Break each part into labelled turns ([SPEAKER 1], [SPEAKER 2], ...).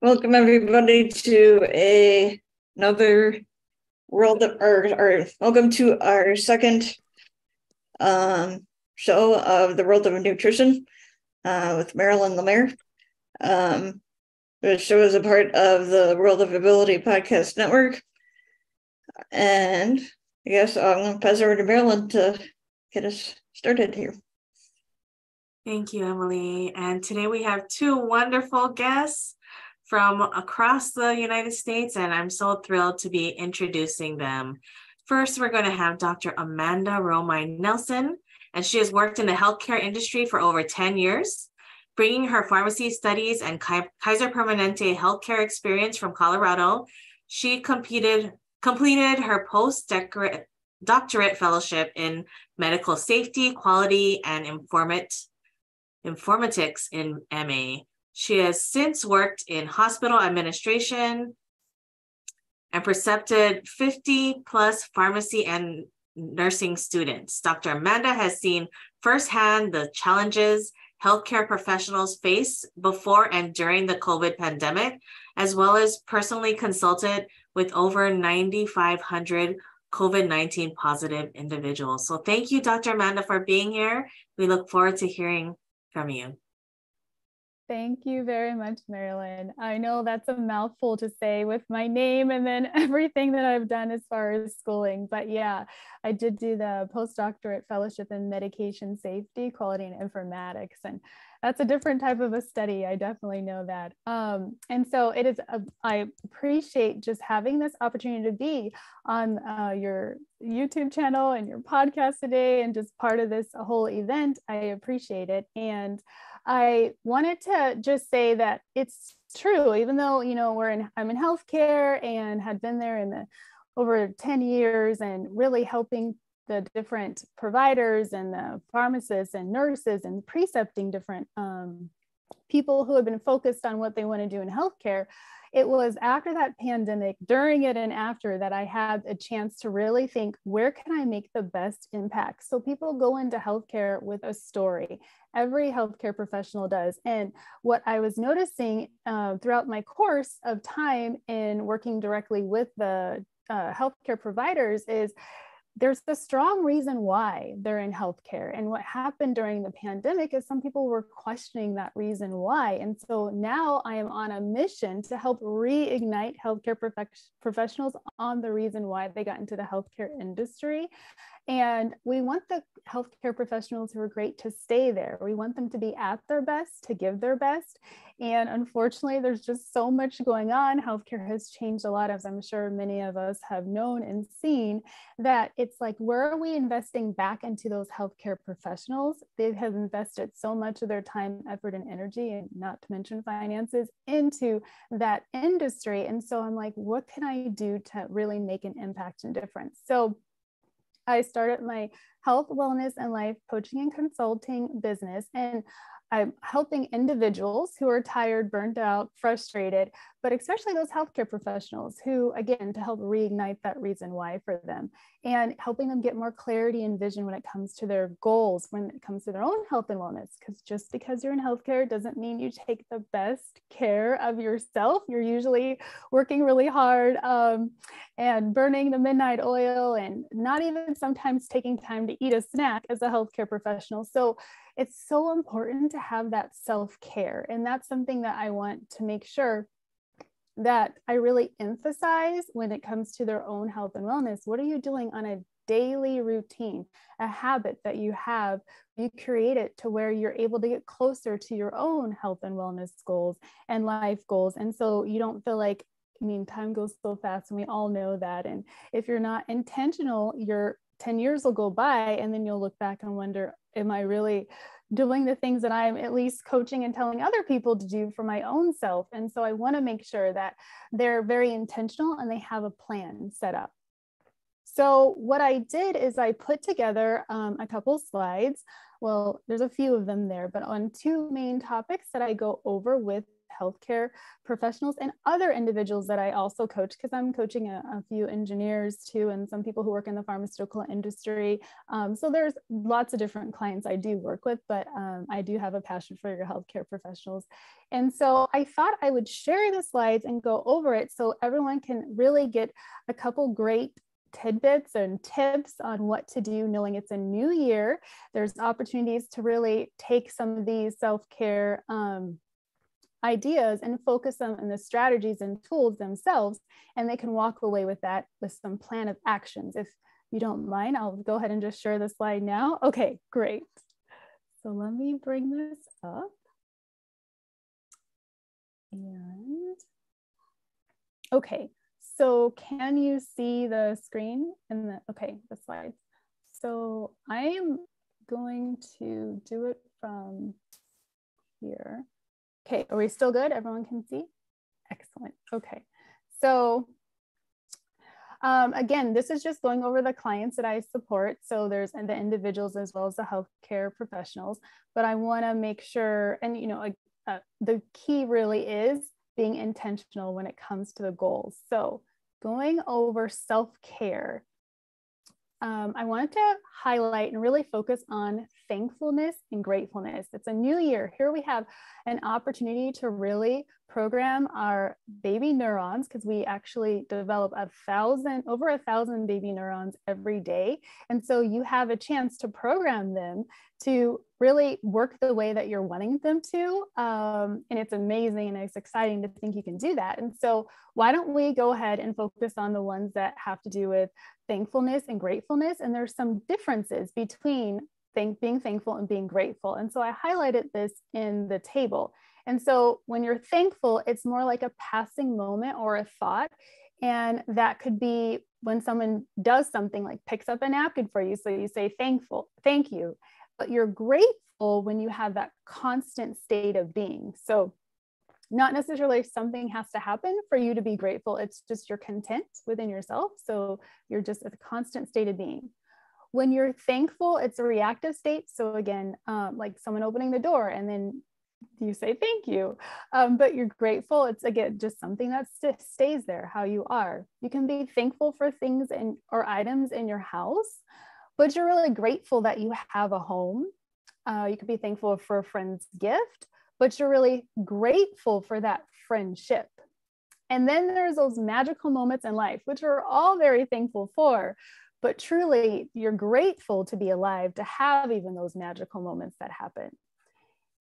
[SPEAKER 1] Welcome everybody to a another world of or welcome to our second um, show of the world of nutrition uh, with Marilyn Lemaire. Um, the show is a part of the World of Ability podcast network. And I guess I'm going to pass over to Marilyn to get us started here.
[SPEAKER 2] Thank you, Emily. And today we have two wonderful guests from across the United States, and I'm so thrilled to be introducing them. First, we're going to have Dr. Amanda Romine Nelson, and she has worked in the healthcare industry for over 10 years, bringing her pharmacy studies and Kaiser Permanente healthcare experience from Colorado. She competed, completed her post-doctorate fellowship in medical safety, quality, and informatics in MA she has since worked in hospital administration and precepted 50 plus pharmacy and nursing students. Dr. Amanda has seen firsthand the challenges healthcare professionals face before and during the COVID pandemic, as well as personally consulted with over 9,500 COVID 19 positive individuals. So, thank you, Dr. Amanda, for being here. We look forward to hearing from you.
[SPEAKER 3] Thank you very much, Marilyn. I know that's a mouthful to say with my name and then everything that I've done as far as schooling. But yeah, I did do the postdoctorate fellowship in medication safety, quality, and informatics. And that's a different type of a study. I definitely know that. Um, and so it is, a, I appreciate just having this opportunity to be on uh, your YouTube channel and your podcast today and just part of this whole event. I appreciate it. And I wanted to just say that it's true, even though, you know, we're in, I'm in healthcare and had been there in the over 10 years and really helping the different providers and the pharmacists and nurses and precepting different um, people who have been focused on what they want to do in healthcare it was after that pandemic, during it and after, that I had a chance to really think where can I make the best impact? So people go into healthcare with a story. Every healthcare professional does. And what I was noticing uh, throughout my course of time in working directly with the uh, healthcare providers is there's a strong reason why they're in healthcare. And what happened during the pandemic is some people were questioning that reason why. And so now I am on a mission to help reignite healthcare prof- professionals on the reason why they got into the healthcare industry. And we want the healthcare professionals who are great to stay there. We want them to be at their best, to give their best. And unfortunately, there's just so much going on. Healthcare has changed a lot, as I'm sure many of us have known and seen, that it's like, where are we investing back into those healthcare professionals? They have invested so much of their time, effort, and energy, and not to mention finances, into that industry. And so I'm like, what can I do to really make an impact and difference? So I started my health, wellness, and life coaching and consulting business. And I'm helping individuals who are tired, burnt out, frustrated, but especially those healthcare professionals who, again, to help reignite that reason why for them and helping them get more clarity and vision when it comes to their goals, when it comes to their own health and wellness. Because just because you're in healthcare doesn't mean you take the best care of yourself. You're usually working really hard um, and burning the midnight oil and not even sometimes taking time to eat a snack as a healthcare professional. So it's so important to have that self care. And that's something that I want to make sure that I really emphasize when it comes to their own health and wellness. What are you doing on a daily routine, a habit that you have? You create it to where you're able to get closer to your own health and wellness goals and life goals. And so you don't feel like, I mean, time goes so fast, and we all know that. And if you're not intentional, your 10 years will go by, and then you'll look back and wonder, am I really doing the things that I'm at least coaching and telling other people to do for my own self. And so I want to make sure that they're very intentional and they have a plan set up. So what I did is I put together um, a couple slides. Well, there's a few of them there, but on two main topics that I go over with healthcare professionals and other individuals that I also coach because I'm coaching a, a, few engineers too and some people who work in the pharmaceutical industry. Um, so there's lots of different clients I do work with, but um, I do have a passion for your healthcare professionals. And so I thought I would share the slides and go over it so everyone can really get a couple great tidbits and tips on what to do knowing it's a new year there's opportunities to really take some of these self-care um, ideas and focus them on the strategies and tools themselves and they can walk away with that with some plan of actions if you don't mind i'll go ahead and just share the slide now okay great so let me bring this up and okay so can you see the screen and the, okay, the slides. So I am going to do it from here. Okay, are we still good? Everyone can see? Excellent, okay. So um, again, this is just going over the clients that I support. So there's the individuals as well as the healthcare professionals, but I wanna make sure, and you know, uh, the key really is being intentional when it comes to the goals. So going over self care, um, I wanted to highlight and really focus on thankfulness and gratefulness. It's a new year. Here we have an opportunity to really program our baby neurons because we actually develop a thousand, over a thousand baby neurons every day. And so you have a chance to program them to really work the way that you're wanting them to. Um, and it's amazing and it's exciting to think you can do that. And so, why don't we go ahead and focus on the ones that have to do with thankfulness and gratefulness? And there's some differences between being thankful and being grateful. And so, I highlighted this in the table. And so, when you're thankful, it's more like a passing moment or a thought. And that could be when someone does something like picks up a napkin for you. So you say thankful, thank you but you're grateful when you have that constant state of being. So, not necessarily something has to happen for you to be grateful. It's just you're content within yourself. So, you're just a constant state of being. When you're thankful, it's a reactive state. So, again, um, like someone opening the door and then you say thank you um, but you're grateful it's again just something that st- stays there how you are you can be thankful for things and or items in your house but you're really grateful that you have a home. Uh, you could be thankful for a friend's gift, but you're really grateful for that friendship. And then there's those magical moments in life, which we're all very thankful for. But truly, you're grateful to be alive to have even those magical moments that happen.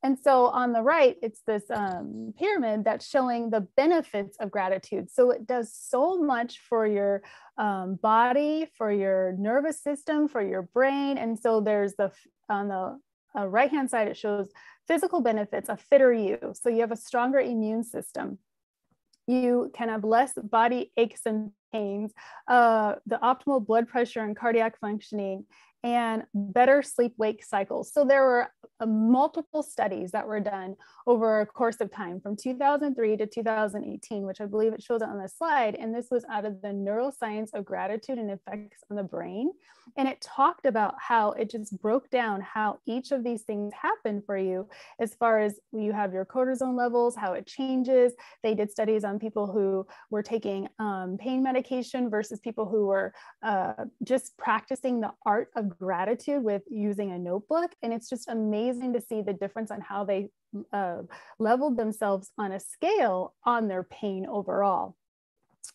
[SPEAKER 3] And so on the right, it's this um, pyramid that's showing the benefits of gratitude. So it does so much for your um, body, for your nervous system, for your brain. And so there's the, on the uh, right hand side, it shows physical benefits, a fitter you. So you have a stronger immune system. You can have less body aches and pains, uh, the optimal blood pressure and cardiac functioning, and better sleep wake cycles. So there were uh, multiple studies that were done over a course of time from 2003 to 2018, which I believe it shows on the slide. And this was out of the neuroscience of gratitude and effects on the brain. And it talked about how it just broke down how each of these things happen for you as far as you have your cortisone levels, how it changes. They did studies on people who were taking um, pain medication versus people who were uh, just practicing the art of gratitude with using a notebook. And it's just amazing to see the difference on how they uh, leveled themselves on a scale on their pain overall.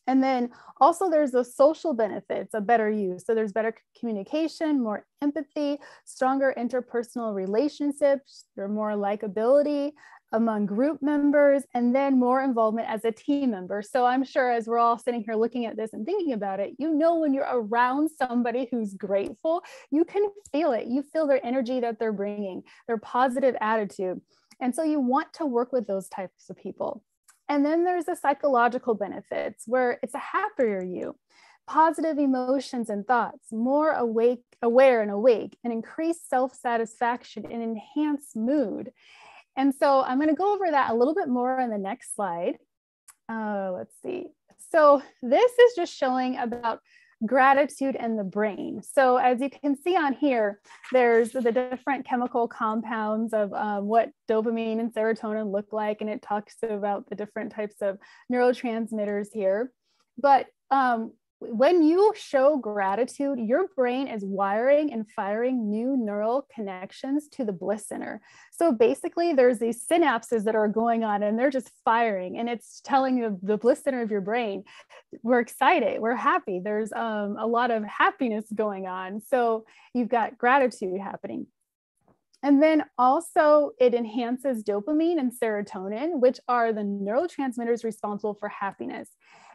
[SPEAKER 3] And then also there's the social benefits of better use. So there's better communication, more empathy, stronger interpersonal relationships, there's more likability, among group members, and then more involvement as a team member. So I'm sure as we're all sitting here looking at this and thinking about it, you know, when you're around somebody who's grateful, you can feel it. You feel their energy that they're bringing, their positive attitude. And so you want to work with those types of people. And then there's the psychological benefits where it's a happier you positive emotions and thoughts, more awake, aware and awake, and increased self-satisfaction and enhanced mood. And so I'm going to go over that a little bit more on the next slide. Uh, let's see. So this is just showing about gratitude and the brain. So as you can see on here, there's the different chemical compounds of um, what dopamine and serotonin look like, and it talks about the different types of neurotransmitters here. But um, when you show gratitude, your brain is wiring and firing new neural connections to the bliss center. So basically, there's these synapses that are going on and they're just firing, and it's telling you the bliss center of your brain, we're excited, we're happy. There's um, a lot of happiness going on. So you've got gratitude happening. And then also, it enhances dopamine and serotonin, which are the neurotransmitters responsible for happiness.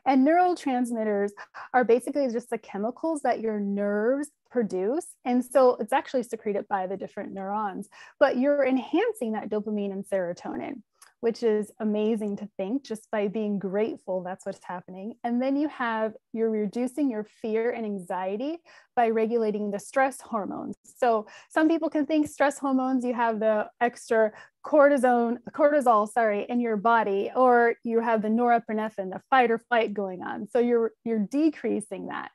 [SPEAKER 3] And neurotransmitters are basically just the chemicals that your nerves produce. And so it's actually secreted by the different neurons, but you're enhancing that dopamine and serotonin which is amazing to think just by being grateful that's what's happening. And then you have you're reducing your fear and anxiety by regulating the stress hormones. So some people can think stress hormones you have the extra cortisone cortisol sorry in your body or you have the norepinephrine the fight or flight going on. So you're you're decreasing that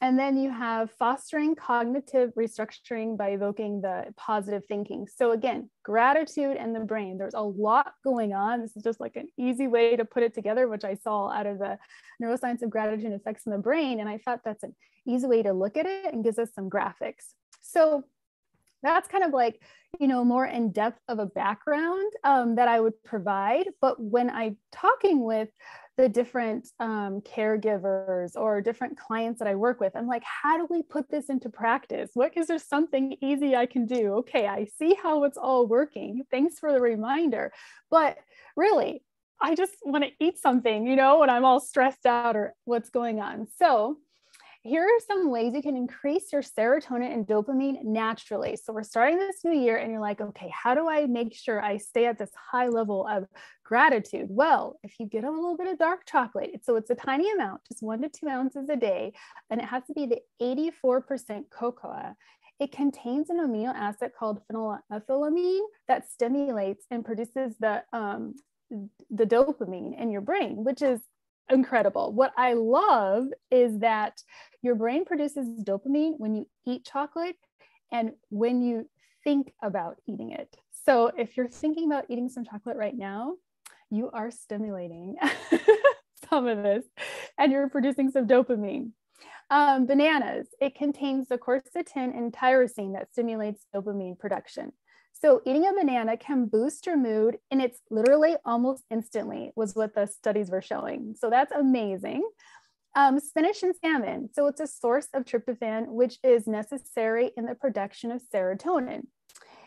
[SPEAKER 3] and then you have fostering cognitive restructuring by evoking the positive thinking. So again, gratitude and the brain. There's a lot going on. This is just like an easy way to put it together, which I saw out of the neuroscience of gratitude and effects in the brain. And I thought that's an easy way to look at it and gives us some graphics. So that's kind of like, you know, more in depth of a background um, that I would provide. But when I'm talking with the different um, caregivers or different clients that I work with. I'm like, how do we put this into practice? What is there something easy I can do? Okay, I see how it's all working. Thanks for the reminder. But really, I just want to eat something, you know, when I'm all stressed out or what's going on. So here are some ways you can increase your serotonin and dopamine naturally. So we're starting this new year and you're like, okay, how do I make sure I stay at this high level of gratitude? Well, if you get a little bit of dark chocolate, so it's a tiny amount, just one to two ounces a day, and it has to be the 84% cocoa. It contains an amino acid called phenylethylamine that stimulates and produces the um, the dopamine in your brain, which is incredible. What I love is that your brain produces dopamine when you eat chocolate and when you think about eating it. So if you're thinking about eating some chocolate right now, you are stimulating some of this and you're producing some dopamine. Um, bananas, it contains the quercetin and tyrosine that stimulates dopamine production. So eating a banana can boost your mood and it's literally almost instantly was what the studies were showing. So that's amazing. Um, spinach and salmon. So it's a source of tryptophan, which is necessary in the production of serotonin.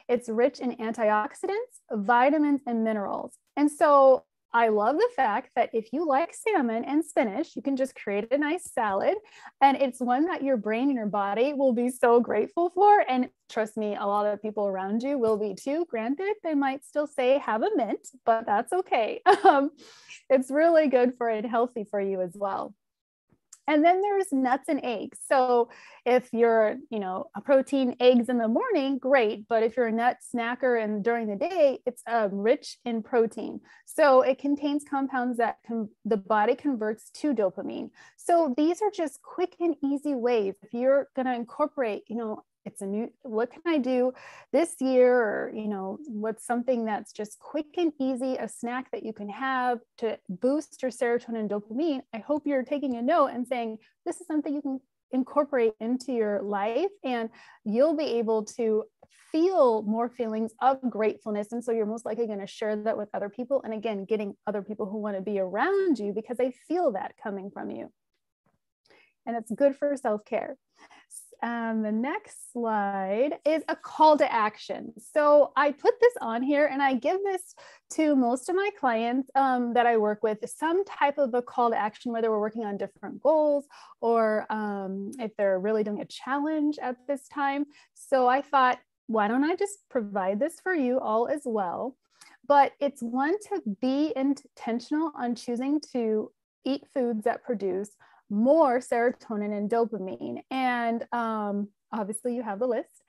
[SPEAKER 3] It's rich in antioxidants, vitamins, and minerals. And so I love the fact that if you like salmon and spinach, you can just create a nice salad. And it's one that your brain and your body will be so grateful for. And trust me, a lot of people around you will be too. Granted, they might still say have a mint, but that's okay. Um, it's really good for it, healthy for you as well. And then there's nuts and eggs. So if you're, you know, a protein eggs in the morning, great. But if you're a nut snacker and during the day, it's um, rich in protein. So it contains compounds that can, the body converts to dopamine. So these are just quick and easy ways. If you're going to incorporate, you know, it's a new what can i do this year or you know what's something that's just quick and easy a snack that you can have to boost your serotonin and dopamine? I hope you're taking a note and saying this is something you can incorporate into your life and you'll be able to feel more feelings of gratefulness. And so you're most likely going to share that with other people and again getting other people who want to be around you because they feel that coming from you. And it's good for self-care and the next slide is a call to action. So I put this on here and I give this to most of my clients um, that I work with, some type of a call to action, whether we're working on different goals or um, if they're really doing a challenge at this time. So I thought, why don't I just provide this for you all as well? But it's one to be intentional on choosing to eat foods that produce more serotonin and dopamine. And um, obviously, you have the list,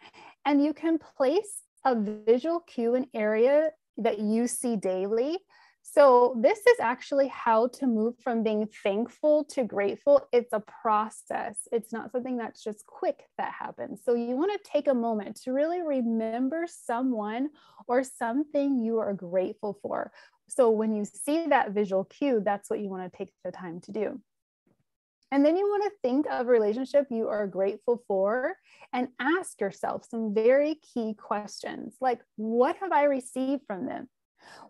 [SPEAKER 3] and you can place a visual cue in area that you see daily. So, this is actually how to move from being thankful to grateful. It's a process, it's not something that's just quick that happens. So, you want to take a moment to really remember someone or something you are grateful for. So, when you see that visual cue, that's what you want to take the time to do. And then you want to think of a relationship you are grateful for and ask yourself some very key questions like, what have I received from them?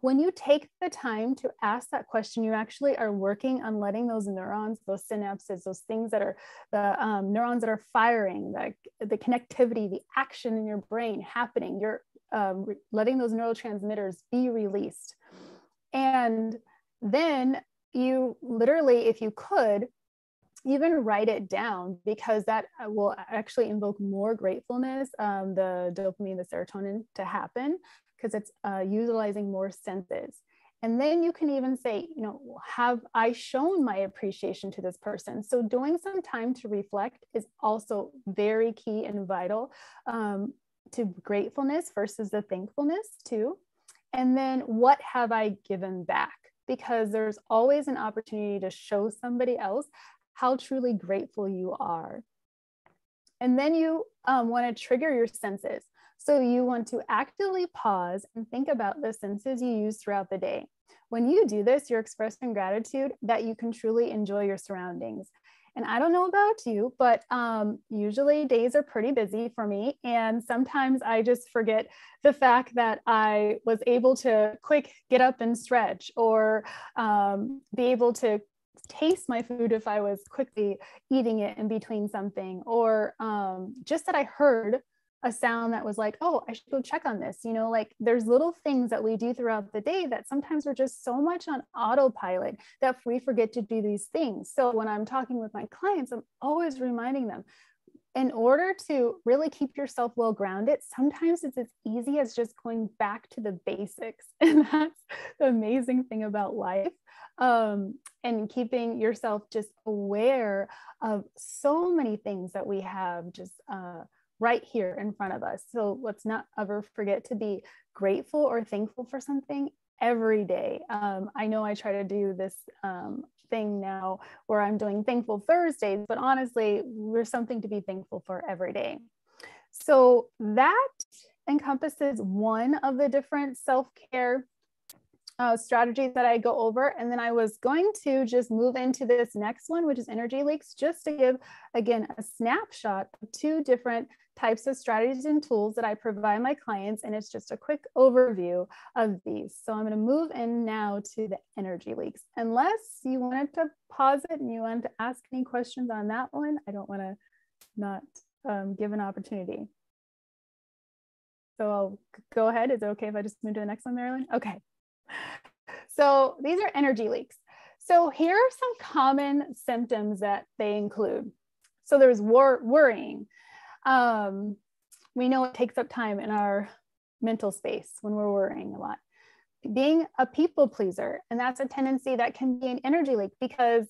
[SPEAKER 3] When you take the time to ask that question, you actually are working on letting those neurons, those synapses, those things that are the um, neurons that are firing, the, the connectivity, the action in your brain happening. You're um, letting those neurotransmitters be released. And then you literally, if you could, even write it down because that uh, will actually invoke more gratefulness, um, the dopamine, the serotonin to happen because it's uh, utilizing more senses. And then you can even say, you know, have I shown my appreciation to this person? So doing some time to reflect is also very key and vital um, to gratefulness versus the thankfulness too. And then what have I given back? Because there's always an opportunity to show somebody else how truly grateful you are. And then you um, want to trigger your senses. So you want to actively pause and think about the senses you use throughout the day. When you do this, you're expressing gratitude that you can truly enjoy your surroundings. And I don't know about you, but um, usually days are pretty busy for me. And sometimes I just forget the fact that I was able to quick get up and stretch or um, be able to taste my food if I was quickly eating it in between something, or um, just that I heard a sound that was like, oh, I should go check on this. You know, like there's little things that we do throughout the day that sometimes we're just so much on autopilot that we forget to do these things. So when I'm talking with my clients, I'm always reminding them in order to really keep yourself well grounded, sometimes it's as easy as just going back to the basics. And that's the amazing thing about life um, and keeping yourself just aware of so many things that we have just uh, right here in front of us. So let's not ever forget to be grateful or thankful for something every day. Um, I know I try to do this um, thing now where I'm doing thankful Thursdays, but honestly, there's something to be thankful for every day. So that encompasses one of the different self care uh, strategies that I go over. And then I was going to just move into this next one, which is energy leaks, just to give, again, a snapshot of two different types of strategies and tools that I provide my clients. And it's just a quick overview of these. So I'm going to move in now to the energy leaks. Unless you wanted to pause it and you wanted to ask any questions on that one, I don't want to not um, give an opportunity. So I'll go ahead. Is it okay if I just move to the next one, Marilyn? Okay. So these are energy leaks. So here are some common symptoms that they include. So there's wor- worrying. Um, we know it takes up time in our mental space when we're worrying a lot. Being a people pleaser, and that's a tendency that can be an energy leak because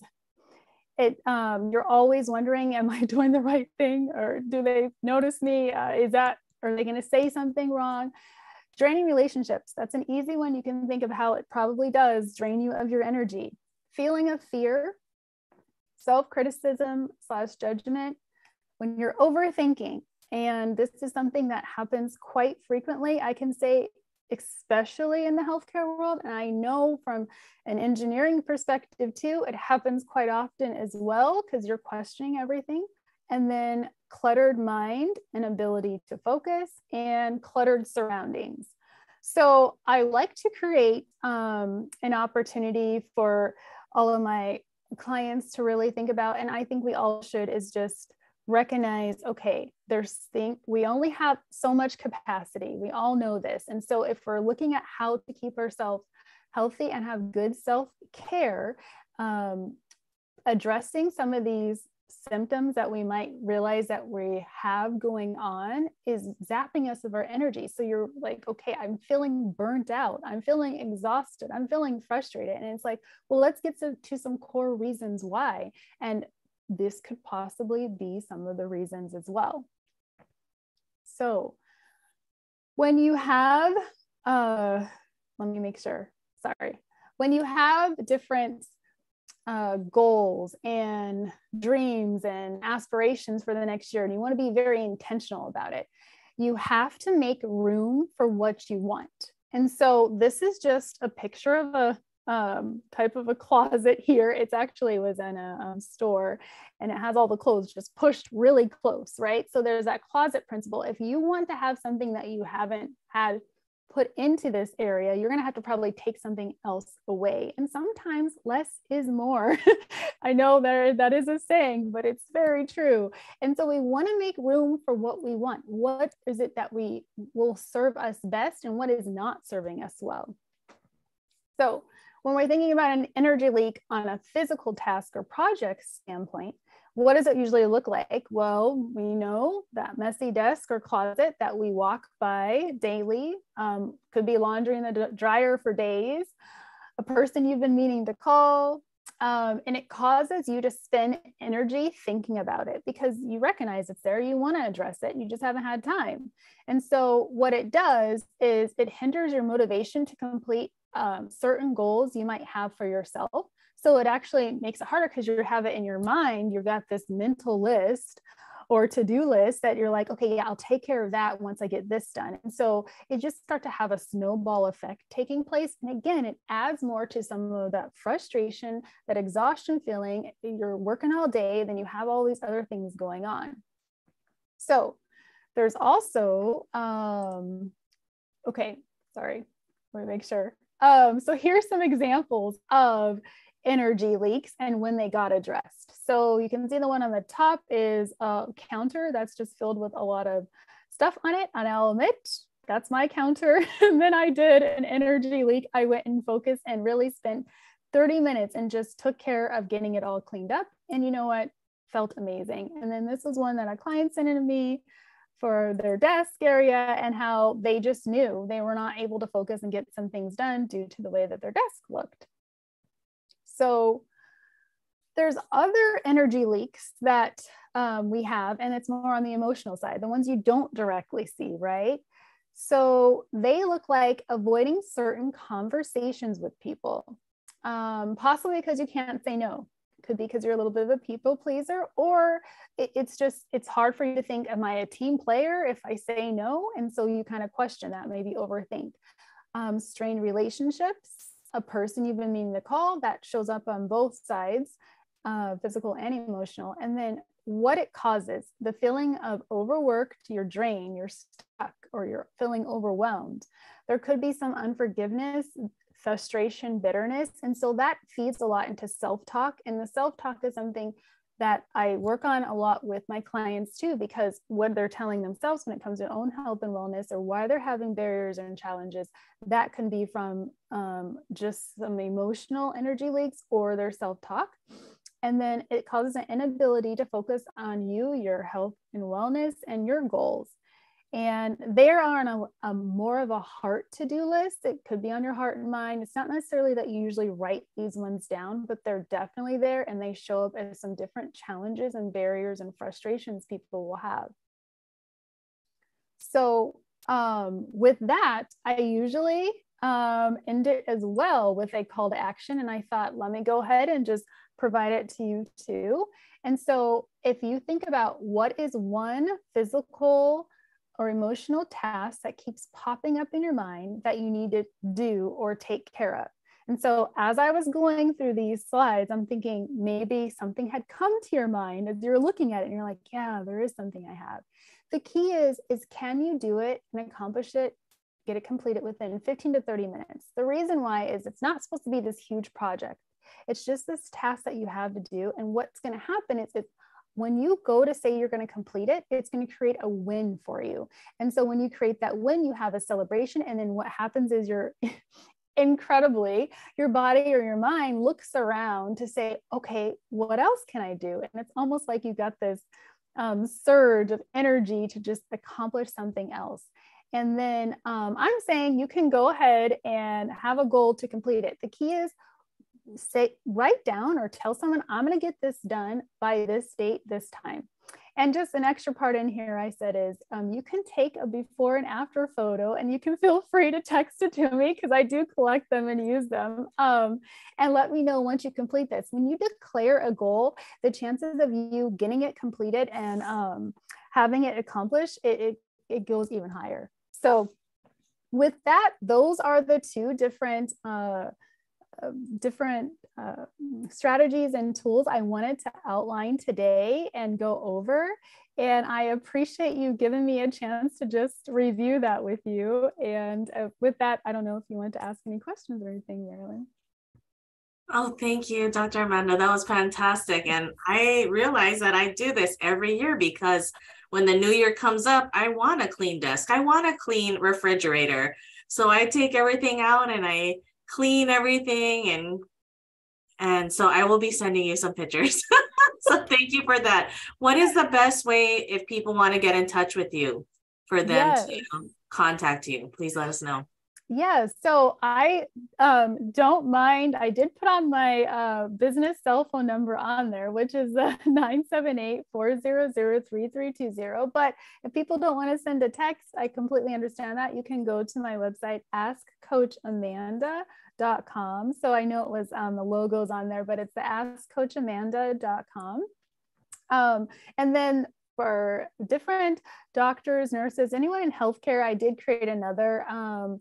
[SPEAKER 3] it um, you're always wondering, am I doing the right thing, or do they notice me? Uh, is that are they going to say something wrong? Draining relationships, that's an easy one. You can think of how it probably does drain you of your energy. Feeling of fear, self criticism slash judgment, when you're overthinking, and this is something that happens quite frequently, I can say, especially in the healthcare world. And I know from an engineering perspective too, it happens quite often as well because you're questioning everything and then cluttered mind and ability to focus and cluttered surroundings. So I like to create um, an opportunity for all of my clients to really think about, and I think we all should, is just recognize okay there's think we only have so much capacity we all know this and so if we're looking at how to keep ourselves healthy and have good self-care um, addressing some of these symptoms that we might realize that we have going on is zapping us of our energy. So you're like, okay, I'm feeling burnt out. I'm feeling exhausted. I'm feeling frustrated. And it's like, well, let's get to, to some core reasons why. And this could possibly be some of the reasons as well. So when you have, uh, let me make sure, sorry. when you have different uh, goals and dreams and aspirations for the next year, and you want to be very intentional about it, you have to make room for what you want. And so this is just a picture of a um, type of a closet here. It's actually was in a um, store and it has all the clothes just pushed really close, right? So there's that closet principle. If you want to have something that you haven't had put into this area, you're going to have to probably take something else away. And sometimes less is more. I know there that is a saying, but it's very true. And so we want to make room for what we want. What is it that we will serve us best and what is not serving us well? So when we're thinking about an energy leak on a physical task or project standpoint, what does it usually look like? Well, we know that messy desk or closet that we walk by daily um, could be laundry in the dryer for days, a person you've been meaning to call, um, and it causes you to spend energy thinking about it because you recognize it's there, you want to address it, you just haven't had time. And so, what it does is it hinders your motivation to complete um, certain goals you might have for yourself so it actually makes it harder because you have it in your mind. You've got this mental list or to-do list that you're like, okay, yeah, I'll take care of that once I get this done. And so it just start to have a snowball effect taking place. And again, it adds more to some of that frustration, that exhaustion feeling. You're working all day, then you have all these other things going on. So there's also, um, okay, sorry, let me make sure. Um, so here's some examples of energy leaks and when they got addressed. So you can see the one on the top is a counter that's just filled with a lot of stuff on it. And I'll admit, that's my counter. and then I did an energy leak. I went and focused and really spent 30 minutes and just took care of getting it all cleaned up. And you know what? Felt amazing. And then this was one that a client sent in to me for their desk area and how they just knew they were not able to focus and get some things done due to the way that their desk looked. So there's other energy leaks that um, we have, and it's more on the emotional side, the ones you don't directly see, right? So they look like avoiding certain conversations with people, um, possibly because you can't say no. Could be because you're a little bit of a people pleaser, or it, it's just it's hard for you to think, am I a team player if I say no? And so you kind of question that, maybe overthink. Um, strained relationships, a person you've been meaning to call that shows up on both sides, uh, physical and emotional. And then what it causes the feeling of overworked, you're drained, you're stuck, or you're feeling overwhelmed. There could be some unforgiveness, frustration, bitterness. And so that feeds a lot into self talk. And the self talk is something that I work on a lot with my clients too, because what they're telling themselves when it comes to own health and wellness or why they're having barriers and challenges, that can be from um, just some emotional energy leaks or their self talk. And then it causes an inability to focus on you, your health and wellness, and your goals and they're on a, a, more of a heart to-do list. It could be on your heart and mind. It's not necessarily that you usually write these ones down but they're definitely there and they show up as some different challenges and barriers and frustrations people will have. So um, with that i usually um, end it as well with a call to action. And i thought let me go ahead and just provide it to you too. And so if you think about what is one physical or emotional task that keeps popping up in your mind that you need to do or take care of. And so as I was going through these slides, I'm thinking maybe something had come to your mind as you're looking at it and you're like, yeah, there is something I have. The key is, is can you do it and accomplish it, get it completed within 15 to 30 minutes? The reason why is it's not supposed to be this huge project. It's just this task that you have to do. And what's going to happen is it's when you go to say you're going to complete it, it's going to create a win for you. And so when you create that win, you have a celebration. And then what happens is you're incredibly, your body or your mind looks around to say, okay, what else can I do? And it's almost like you got this um, surge of energy to just accomplish something else. And then um, I'm saying you can go ahead and have a goal to complete it. The key is say write down or tell someone i'm going to get this done by this date this time and just an extra part in here I said is um, you can take a before and after photo and you can feel free to text it to me because I do collect them and use them. Um, and let me know once you complete this. When you declare a goal, the chances of you getting it completed and um, having it accomplished, it, it, it goes even higher. So with that, those are the two different uh, different uh, strategies and tools I wanted to outline today and go over. And I appreciate you giving me a chance to just review that with you. And uh, with that, I don't know if you want to ask any questions or anything, Marilyn.
[SPEAKER 2] Oh, thank you, Dr. Amanda. That was fantastic. And I realize that I do this every year because when the new year comes up, I want a clean desk. I want a clean refrigerator. So I take everything out and I clean everything and and so I will be sending you some pictures. so thank you for that. What is the best way if people want to get in touch with you for them yes. to contact you? Please let us know.
[SPEAKER 3] Yeah, so I um, don't mind. I did put on my uh, business cell phone number on there, which is uh, 978 400 3320. But if people don't want to send a text, I completely understand that. You can go to my website, askcoachamanda.com. So I know it was um, the logos on there, but it's the askcoachamanda.com. Um, and then for different doctors, nurses, anyone in healthcare, I did create another um,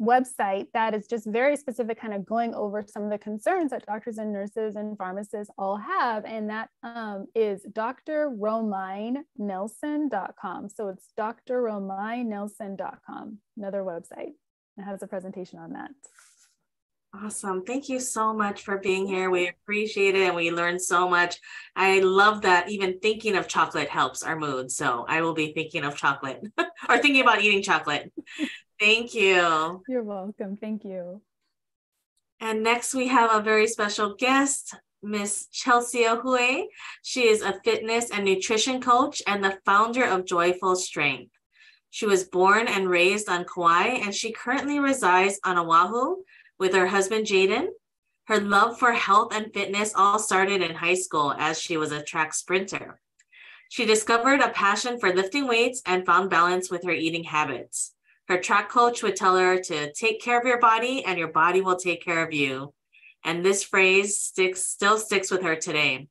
[SPEAKER 3] website that is just very specific, kind of going over some of the concerns that doctors and nurses and pharmacists all have. And that um, is drrominenelson.com. So it's drrominenelson.com, another website. It has a presentation on that.
[SPEAKER 2] Awesome. Thank you so much for being here. We appreciate it and we learned so much. I love that even thinking of chocolate helps our mood. So I will be thinking of chocolate or thinking about eating chocolate. Thank you.
[SPEAKER 3] You're welcome. Thank you.
[SPEAKER 2] And next we have a very special guest, Miss Chelsea Hui. She is a fitness and nutrition coach and the founder of Joyful Strength. She was born and raised on Kauai and she currently resides on Oahu with her husband Jaden. Her love for health and fitness all started in high school as she was a track sprinter. She discovered a passion for lifting weights and found balance with her eating habits. Her track coach would tell her to take care of your body and your body will take care of you. And this phrase sticks still sticks with her today.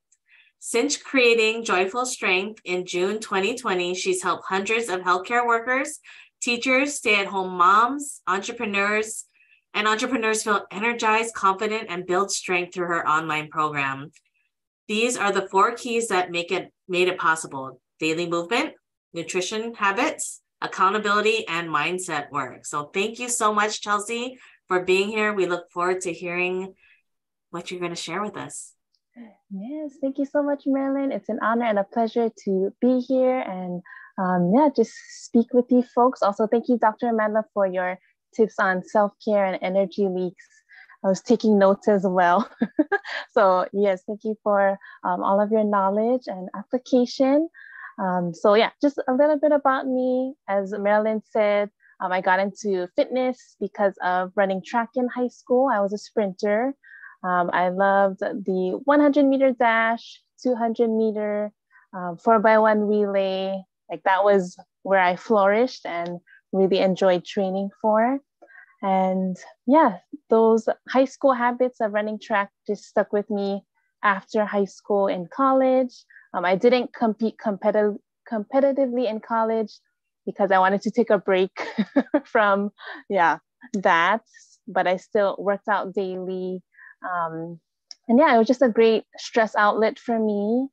[SPEAKER 2] Since creating Joyful Strength in June 2020, she's helped hundreds of healthcare workers, teachers, stay-at-home moms, entrepreneurs, and entrepreneurs feel energized, confident, and build strength through her online program. These are the four keys that make it made it possible: daily movement, nutrition habits, accountability, and mindset work. So thank you so much, Chelsea, for being here. We look forward to hearing what you're going to share with us.
[SPEAKER 4] Yes, thank you so much, Marilyn. It's an honor and a pleasure to be here and um, yeah, just speak with you folks. Also, thank you, Dr. Amanda, for your tips on self-care and energy leaks. I was taking notes as well. so yes, thank you for um, all of your knowledge and application. Um, so yeah, just a little bit about me. As Marilyn said, um, I got into fitness because of running track in high school. I was a sprinter. Um, I loved the 100 meter dash, 200 meter, um, four by one relay. Like that was where I flourished and really enjoyed training for. And yeah, those high school habits of running track just stuck with me after high school and college. Um, I didn't compete competitive, competitively in college because I wanted to take a break from, yeah, that. But I still worked out daily. Um, and yeah, it was just a great stress outlet for me.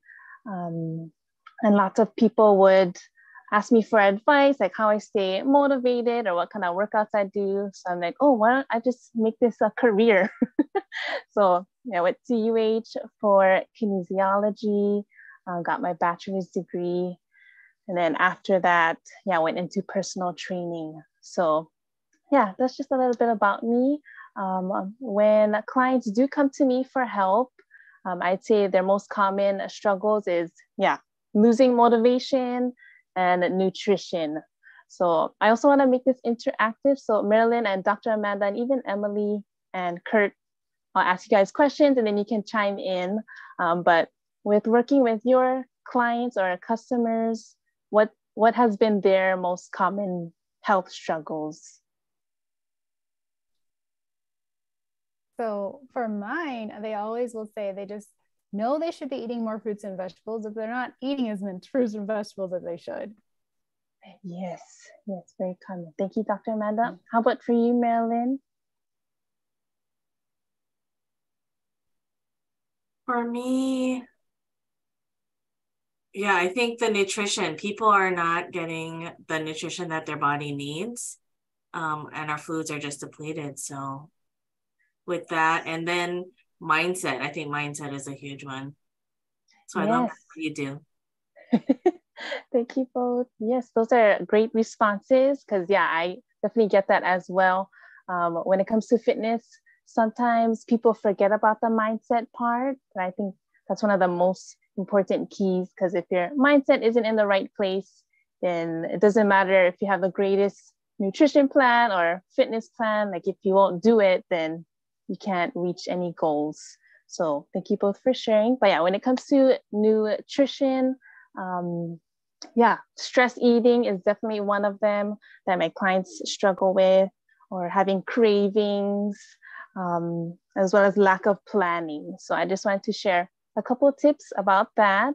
[SPEAKER 4] Um, and lots of people would ask me for advice, like how I stay motivated or what kind of workouts I do. So I'm like, oh, why don't I just make this a career? so yeah, I went to UH for kinesiology, uh, got my bachelor's degree. And then after that, yeah, I went into personal training. So yeah, that's just a little bit about me. Um, when clients do come to me for help, um, I'd say their most common struggles is, yeah, losing motivation, and nutrition. So I also want to make this interactive. So Marilyn and Dr. Amanda and even Emily and Kurt, I'll ask you guys questions and then you can chime in. Um, but with working with your clients or customers, what what has been their most common health struggles?
[SPEAKER 3] So for mine, they always will say they just know they should be eating more fruits and vegetables if they're not eating as many fruits and vegetables as they should.
[SPEAKER 4] Yes, yes, very common. Thank you, Dr. Amanda. Mm-hmm. How about for you, Marilyn?
[SPEAKER 2] For me, yeah, I think the nutrition, people are not getting the nutrition that their body needs. Um, and our foods are just depleted. So with that, and then mindset, I think mindset is a huge one. So yes. I love what you do.
[SPEAKER 4] Thank you both. Yes, those are great responses because, yeah, I definitely get that as well. Um, when it comes to fitness, sometimes people forget about the mindset part. But I think that's one of the most important keys because if your mindset isn't in the right place, then it doesn't matter if you have the greatest nutrition plan or fitness plan. Like if you won't do it, then you can't reach any goals. So thank you both for sharing. But yeah, when it comes to nutrition, um, yeah, stress eating is definitely one of them that my clients struggle with, or having cravings, um, as well as lack of planning. So I just wanted to share a couple of tips about that.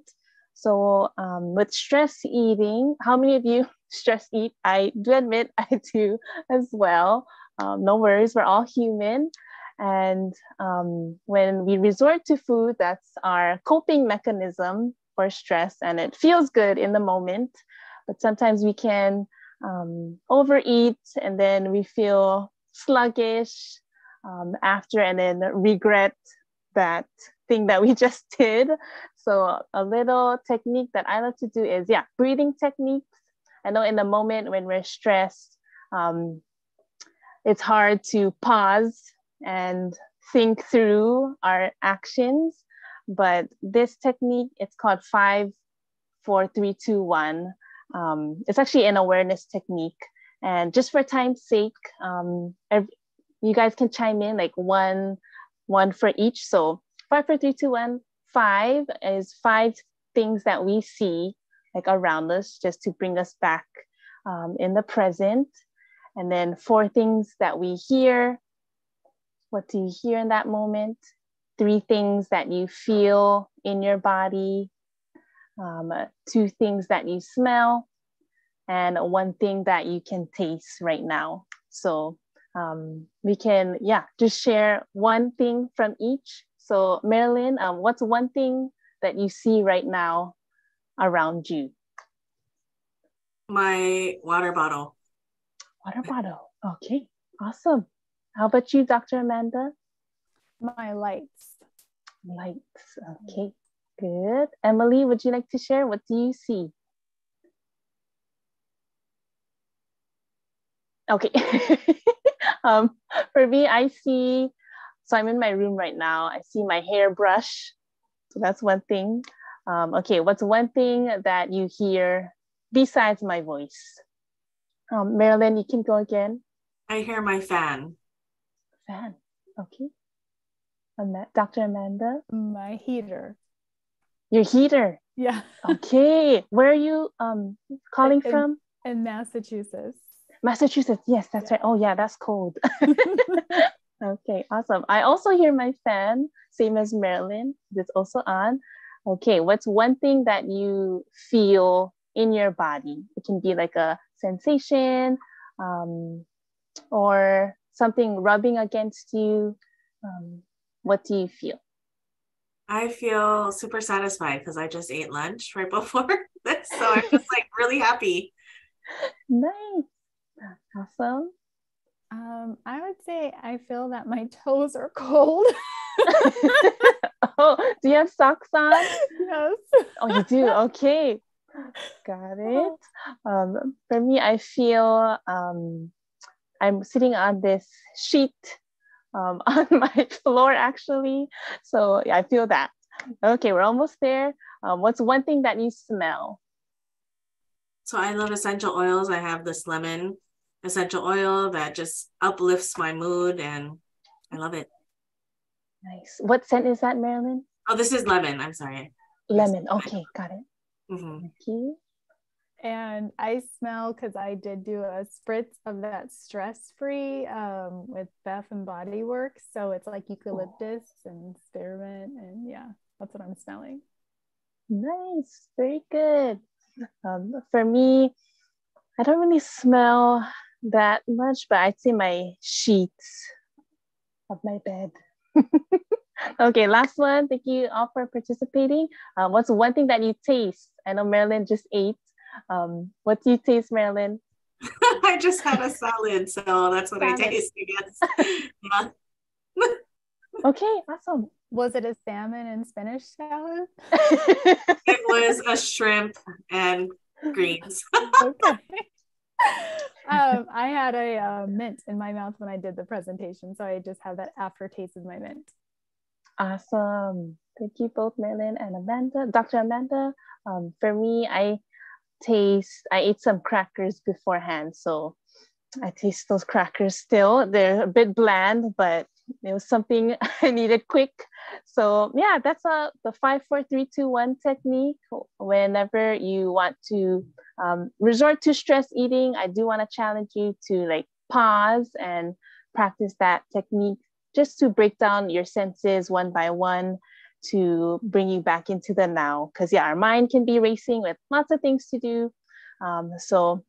[SPEAKER 4] So um, with stress eating, how many of you stress eat? I do admit I do as well. Um, no worries, we're all human. And um, when we resort to food, that's our coping mechanism for stress and it feels good in the moment but sometimes we can um, overeat and then we feel sluggish um, after and then regret that thing that we just did so a little technique that i like to do is yeah breathing techniques i know in the moment when we're stressed um, it's hard to pause and think through our actions but this technique, it's called five, four, three, two, one. Um, it's actually an awareness technique. And just for time's sake, um, every, you guys can chime in like one, one for each. So five, four, three, two, one. Five is five things that we see like around us, just to bring us back um, in the present. And then four things that we hear. What do you hear in that moment? three things that you feel in your body, um, two things that you smell, and one thing that you can taste right now. So um, we can, yeah, just share one thing from each. So, Marilyn, um, what's one thing that you see right now around you?
[SPEAKER 2] My water bottle.
[SPEAKER 4] Water bottle. Okay, awesome. How about you, Dr. Amanda?
[SPEAKER 3] My lights.
[SPEAKER 4] Lights. Okay, good. Emily, would you like to share? What do you see? Okay. um, for me, I see, so I'm in my room right now. I see my hairbrush. So that's one thing. Um, okay, what's one thing that you hear besides my voice? Um, Marilyn, you can go again.
[SPEAKER 2] I hear my fan.
[SPEAKER 4] Fan. Okay. Dr. Amanda?
[SPEAKER 3] My heater.
[SPEAKER 4] Your heater?
[SPEAKER 3] Yeah.
[SPEAKER 4] okay. Where are you um calling
[SPEAKER 3] in,
[SPEAKER 4] from?
[SPEAKER 3] In Massachusetts.
[SPEAKER 4] Massachusetts. Yes, that's yeah. right. Oh yeah, that's cold. okay, awesome. I also hear my fan, same as Marilyn. It's also on. Okay, what's one thing that you feel in your body? It can be like a sensation, um, or something rubbing against you. Um, what do you feel?
[SPEAKER 2] I feel super satisfied because I just ate lunch right before this. So I'm just like really happy.
[SPEAKER 4] Nice. awesome.
[SPEAKER 3] Um, I would say I feel that my toes are cold.
[SPEAKER 4] oh, do you have socks on?
[SPEAKER 3] Yes.
[SPEAKER 4] oh, you do? Okay. Got it. Um, for me, I feel um, I'm sitting on this sheet um, on my floor actually. So yeah, I feel that. Okay, we're almost there. Um, what's one thing that you smell?
[SPEAKER 2] So I love essential oils. I have this lemon essential oil that just uplifts my mood and I love it.
[SPEAKER 4] Nice. What scent is that, Marilyn?
[SPEAKER 2] Oh, this is lemon. I'm sorry.
[SPEAKER 4] Lemon. Okay, got it.
[SPEAKER 2] Mhm.
[SPEAKER 4] Thank you.
[SPEAKER 3] And I smell because I did do a spritz of that stress free um, with Bath and Body Works. So it's like eucalyptus and spearmint. And yeah, that's what I'm smelling.
[SPEAKER 4] Nice, very good. Um, for me, I don't really smell that much, but I'd say my sheets of my bed. okay, last one. Thank you all for participating. Um, what's one thing that you taste? I know Marilyn just ate. Um, what do you taste, Marilyn?
[SPEAKER 2] I just had a salad, so that's what I taste, I guess. Yeah.
[SPEAKER 4] Okay, awesome.
[SPEAKER 3] Was it a salmon and spinach salad?
[SPEAKER 2] It was a shrimp and greens.
[SPEAKER 3] okay. um, I had a uh, mint in my mouth when I did the presentation, so I just have that aftertaste of my mint.
[SPEAKER 4] Awesome. Thank you both, Marilyn and Amanda. Dr. Amanda, um, for me, I taste, I ate some crackers beforehand. So I taste those crackers still. They're a bit bland, but it was something I needed quick. So yeah, that's a, the five, four, three, two, one technique. Whenever you want to um, resort to stress eating, I do want to challenge you to like pause and practice that technique just to break down your senses one by one to bring you back into the now. Because, yeah, our mind can be racing with lots of things to do. Um, so,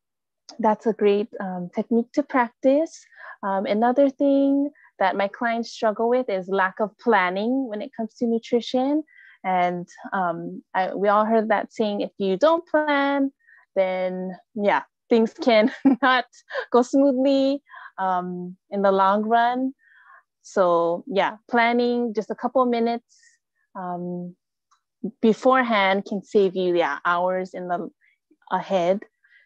[SPEAKER 4] that's a great um, technique to practice. Um, another thing that my clients struggle with is lack of planning when it comes to nutrition. And um, I, we all heard that saying if you don't plan, then yeah, things can not go smoothly um, in the long run. So yeah, planning just a couple minutes um, beforehand can save you yeah hours in the ahead.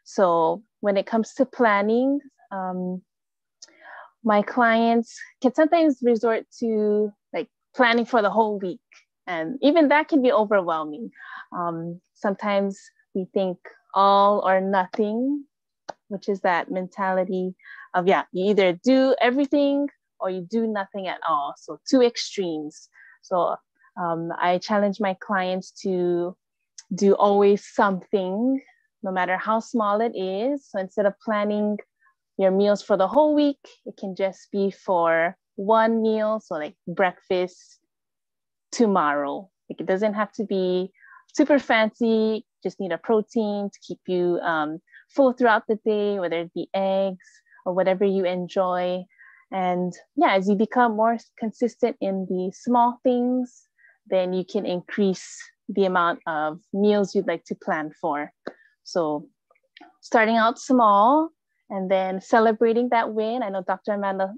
[SPEAKER 4] So when it comes to planning, um, my clients can sometimes resort to like planning for the whole week, and even that can be overwhelming. Um, sometimes we think all or nothing, which is that mentality of yeah, you either do everything or you do nothing at all. So two extremes. So um, I challenge my clients to do always something, no matter how small it is. So instead of planning your meals for the whole week, it can just be for one meal. So like breakfast tomorrow. Like it doesn't have to be super fancy. Just need a protein to keep you um, full throughout the day, whether it be eggs or whatever you enjoy. And yeah, as you become more consistent in the small things, then you can increase the amount of meals you'd like to plan for. So starting out small and then celebrating that win. I know Dr. Amanda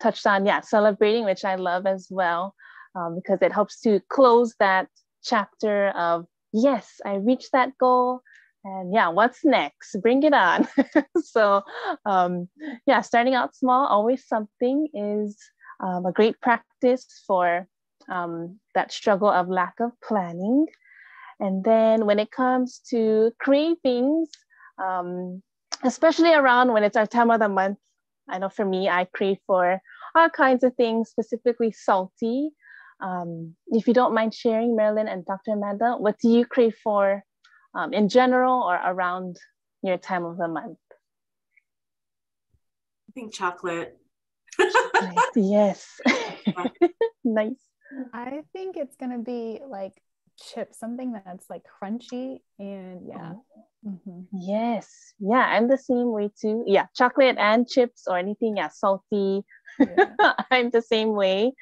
[SPEAKER 4] touched on, yeah, celebrating, which I love as well, um, because it helps to close that chapter of, yes, I reached that goal. And yeah, what's next? Bring it on. so, um, yeah, starting out small, always something is um, a great practice for um, that struggle of lack of planning. And then when it comes to cravings, um, especially around when it's our time of the month, I know for me, I crave for all kinds of things, specifically salty. Um, if you don't mind sharing, Marilyn and Dr. Amanda, what do you crave for um, in general or around your time of the month?
[SPEAKER 2] I think chocolate.
[SPEAKER 4] Nice. yes. nice.
[SPEAKER 3] I think it's gonna be like chip, something that's like crunchy and yeah. Mhm.
[SPEAKER 4] Yes. Yeah, I'm the same way too. Yeah, chocolate and chips or anything, yeah, salty.
[SPEAKER 3] Yeah.
[SPEAKER 4] I'm the same way.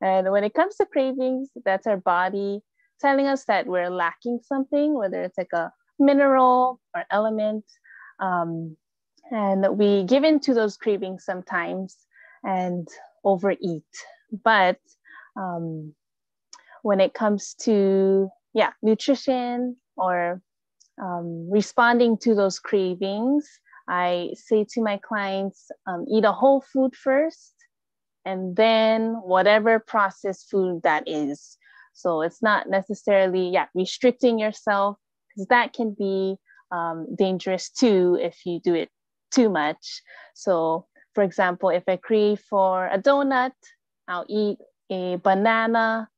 [SPEAKER 4] And when it comes to cravings, that's our body telling us that we're lacking something, whether it's like a mineral or element. Um, and we give in to those cravings sometimes and overeat. But um, when it comes to, yeah, nutrition or um, responding to those cravings, I say to my clients, um, eat a whole food first, and then whatever processed food that is. So it's not necessarily, yeah, restricting yourself because that can be um, dangerous too if you do it too much. So, for example, if I crave for a donut, I'll eat a banana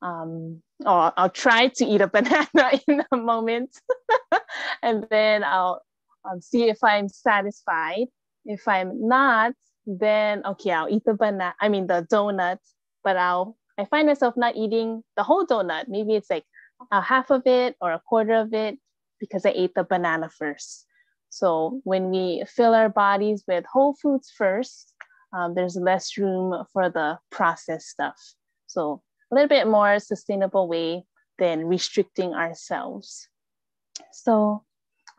[SPEAKER 4] um, or I'll try to eat a banana in a moment. and then I'll see if I'm satisfied. If I'm not, then okay, I'll eat the banana, I mean the donut, but I'll I find myself not eating the whole donut. Maybe it's like a half of it or a quarter of it because I ate the banana first. So when we fill our bodies with whole foods first, um, there's less room for the processed stuff. So a little bit more sustainable way than restricting ourselves. So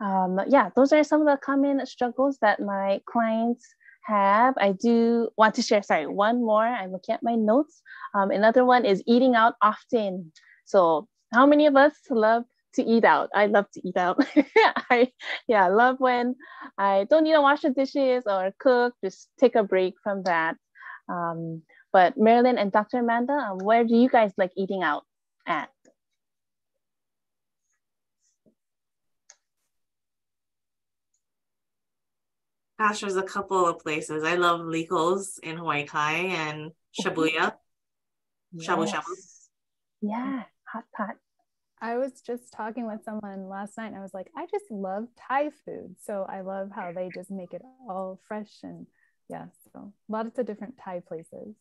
[SPEAKER 4] um, yeah, those are some of the common struggles that my clients have. I do want to share, sorry, one more. I'm looking at my notes. Um, another one is eating out often. So how many of us love to eat out? I love to eat out. I yeah, love when I don't need to wash the dishes or cook, just take a break from that. Um, but Marilyn and Dr. Amanda, um, where do you guys like eating out at?
[SPEAKER 2] Gosh, there's a couple of places. I love Likos in Hawaii Kai and Shibuya. Yes. Shabu shabu.
[SPEAKER 4] Yeah, hot pot.
[SPEAKER 3] I was just talking with someone last night and I was like, I just love Thai food. So I love how they just make it all fresh and yeah, so lots of different Thai places.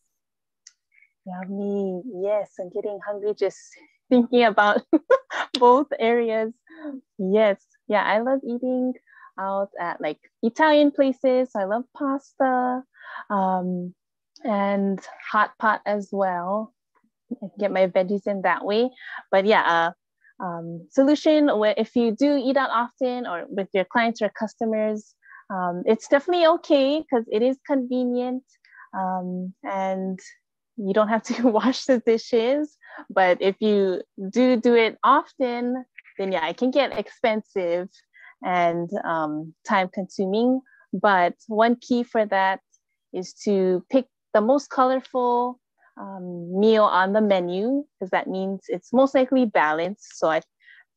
[SPEAKER 4] Yummy. Yes, I'm getting hungry just thinking about both areas. Yes. Yeah, I love eating out at like Italian places. I love pasta um, and hot pot as well. I can get my veggies in that way. But yeah, uh, um, solution if you do eat out often or with your clients or customers, um, it's definitely okay because it is convenient um, and you don't have to wash the dishes. But if you do do it often, then yeah, it can get expensive and um, time consuming. But one key for that is to pick the most colorful um, meal on the menu because that means it's most likely balanced. So I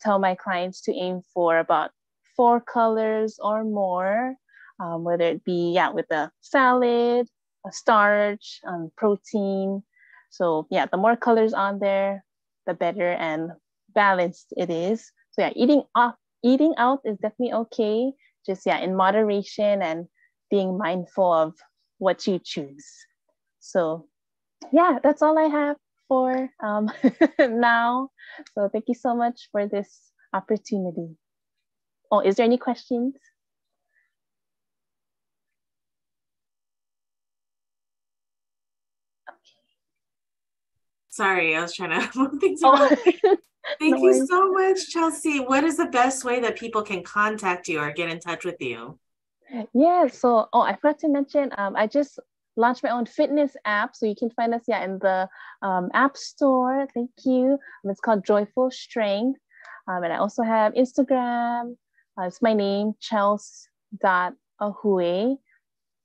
[SPEAKER 4] tell my clients to aim for about four colors or more, um, whether it be yeah with a salad, starch, um, protein. So yeah, the more colors on there, the better and balanced it is. So yeah, eating off eating out is definitely okay. Just yeah, in moderation and being mindful of what you choose. So yeah, that's all I have for um, now. So thank you so much for this opportunity. Oh, is there any questions?
[SPEAKER 2] Sorry, I was trying to move things oh. Oh. Thank no you worries. so much, Chelsea. What is the best way that people can contact you or get in touch with you?
[SPEAKER 4] Yeah, so oh, I forgot to mention, um, I just launched my own fitness app, so you can find us yeah in the um, App Store. Thank you. Um, it's called Joyful Strength, um, and I also have Instagram. Uh, it's my name, Chels dot Ahue,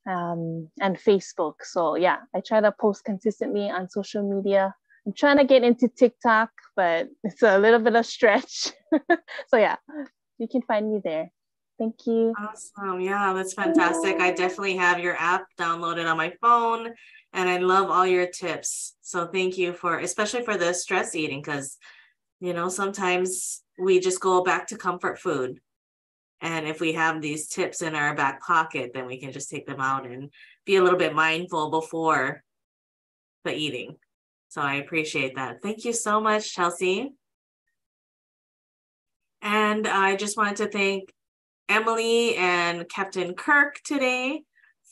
[SPEAKER 4] um, and Facebook. So yeah, I try to post consistently on social media I'm trying to get into TikTok, but it's a little bit of stretch. so yeah, you can find me there. Thank you.
[SPEAKER 2] Awesome. Yeah, that's fantastic. I definitely have your app downloaded on my phone and I love all your tips. So thank you for especially for the stress eating cuz you know, sometimes we just go back to comfort food. And if we have these tips in our back pocket, then we can just take them out and be a little bit mindful before the eating. So I appreciate that. Thank you so much, Chelsea. And I just wanted to thank Emily and Captain Kirk today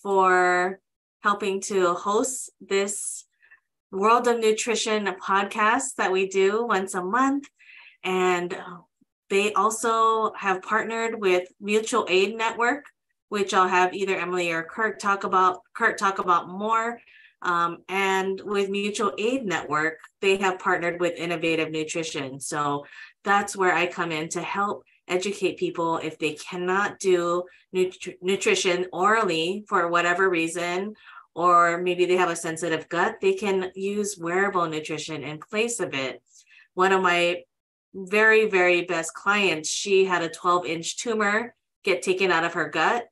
[SPEAKER 2] for helping to host this World of Nutrition podcast that we do once a month. And they also have partnered with Mutual Aid Network, which I'll have either Emily or Kirk talk about, Kurt talk about more. Um, and with Mutual Aid Network, they have partnered with Innovative Nutrition. So that's where I come in to help educate people if they cannot do nutri- nutrition orally for whatever reason, or maybe they have a sensitive gut, they can use wearable nutrition in place of it. One of my very, very best clients, she had a 12 inch tumor get taken out of her gut.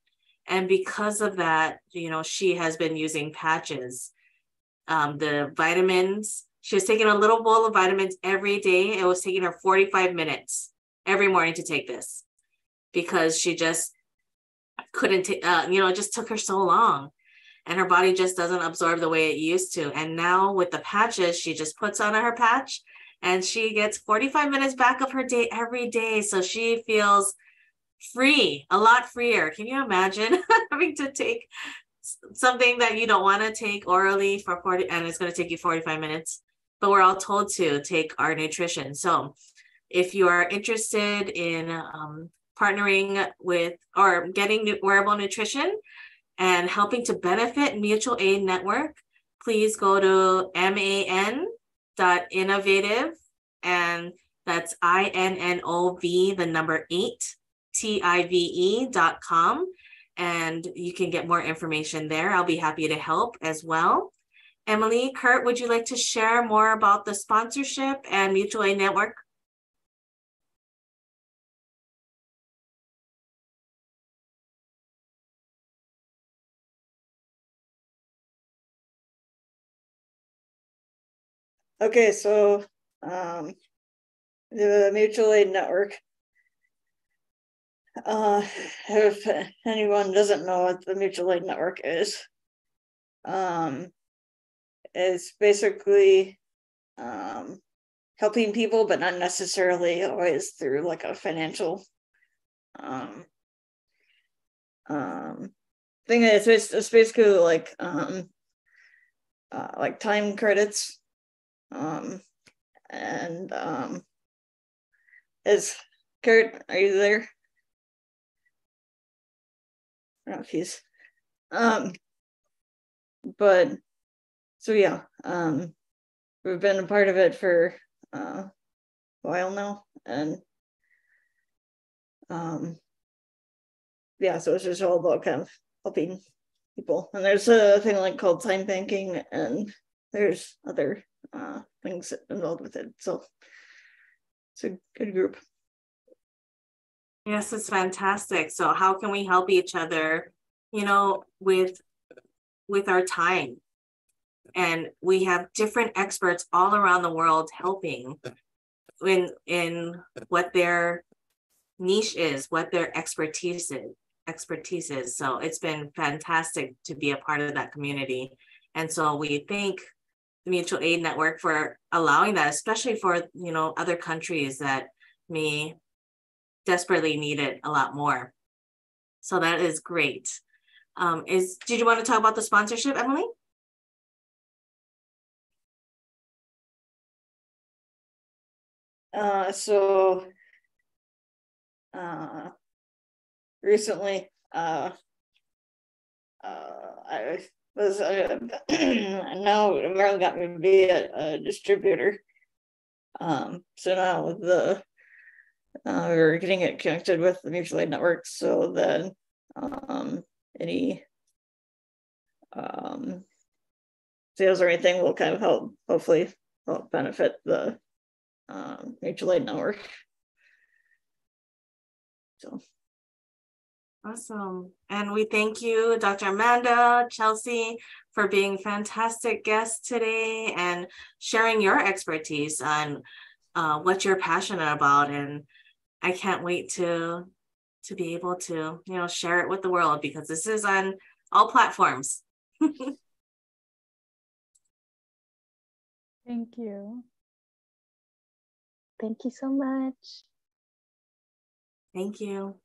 [SPEAKER 2] And because of that, you know, she has been using patches um, the vitamins She was taking a little bowl of vitamins every day. It was taking her 45 minutes every morning to take this because she just couldn't, t- uh, you know, it just took her so long and her body just doesn't absorb the way it used to. And now with the patches, she just puts on her patch and she gets 45 minutes back of her day every day. So she feels free, a lot freer. Can you imagine having to take something that you don't want to take orally for 40 and it's going to take you 45 minutes? But we're all told to take our nutrition. So if you are interested in um, partnering with or getting wearable nutrition and helping to benefit Mutual Aid Network, please go to man.innovative and that's I-N-N-O-V, the number eight, T-I-V-E dot com. And you can get more information there. I'll be happy to help as well. Emily, Kurt, would you like to share more about the sponsorship and Mutual Aid Network?
[SPEAKER 1] Okay, so um, the mutual aid network. Uh, if anyone doesn't know what the mutual aid network is, um, it's basically um, helping people, but not necessarily always through like a financial um, um, thing. It's, it's basically like um, uh, like time credits um, and um, is Kurt, are you there? I don't know if he's um but so yeah, um we've been a part of it for uh, a while now and um yeah, so it's just all about kind of helping people. And there's a thing like called time banking and there's other uh, things involved with it. So it's a good group.
[SPEAKER 2] Yes, it's fantastic. So how can we help each other, you know, with with our time? And we have different experts all around the world helping in in what their niche is, what their expertise is, expertise is. So it's been fantastic to be a part of that community. And so we thank the mutual aid network for allowing that, especially for you know other countries that may desperately need it a lot more. So that is great. Um, is did you want to talk about the sponsorship, Emily?
[SPEAKER 1] Uh, so uh, recently, uh, uh, I was uh, now Marilyn got me to be a, a distributor. Um, so now the uh, we're getting it connected with the mutual aid network so that um, any um, sales or anything will kind of help, hopefully, help benefit the um, mutual aid network. So.
[SPEAKER 2] Awesome. And we thank you, Dr. Amanda, Chelsea, for being fantastic guests today and sharing your expertise on uh, what you're passionate about. And I can't wait to to be able to, you know, share it with the world because this is on all platforms.
[SPEAKER 3] Thank you.
[SPEAKER 4] Thank you so much.
[SPEAKER 2] Thank you.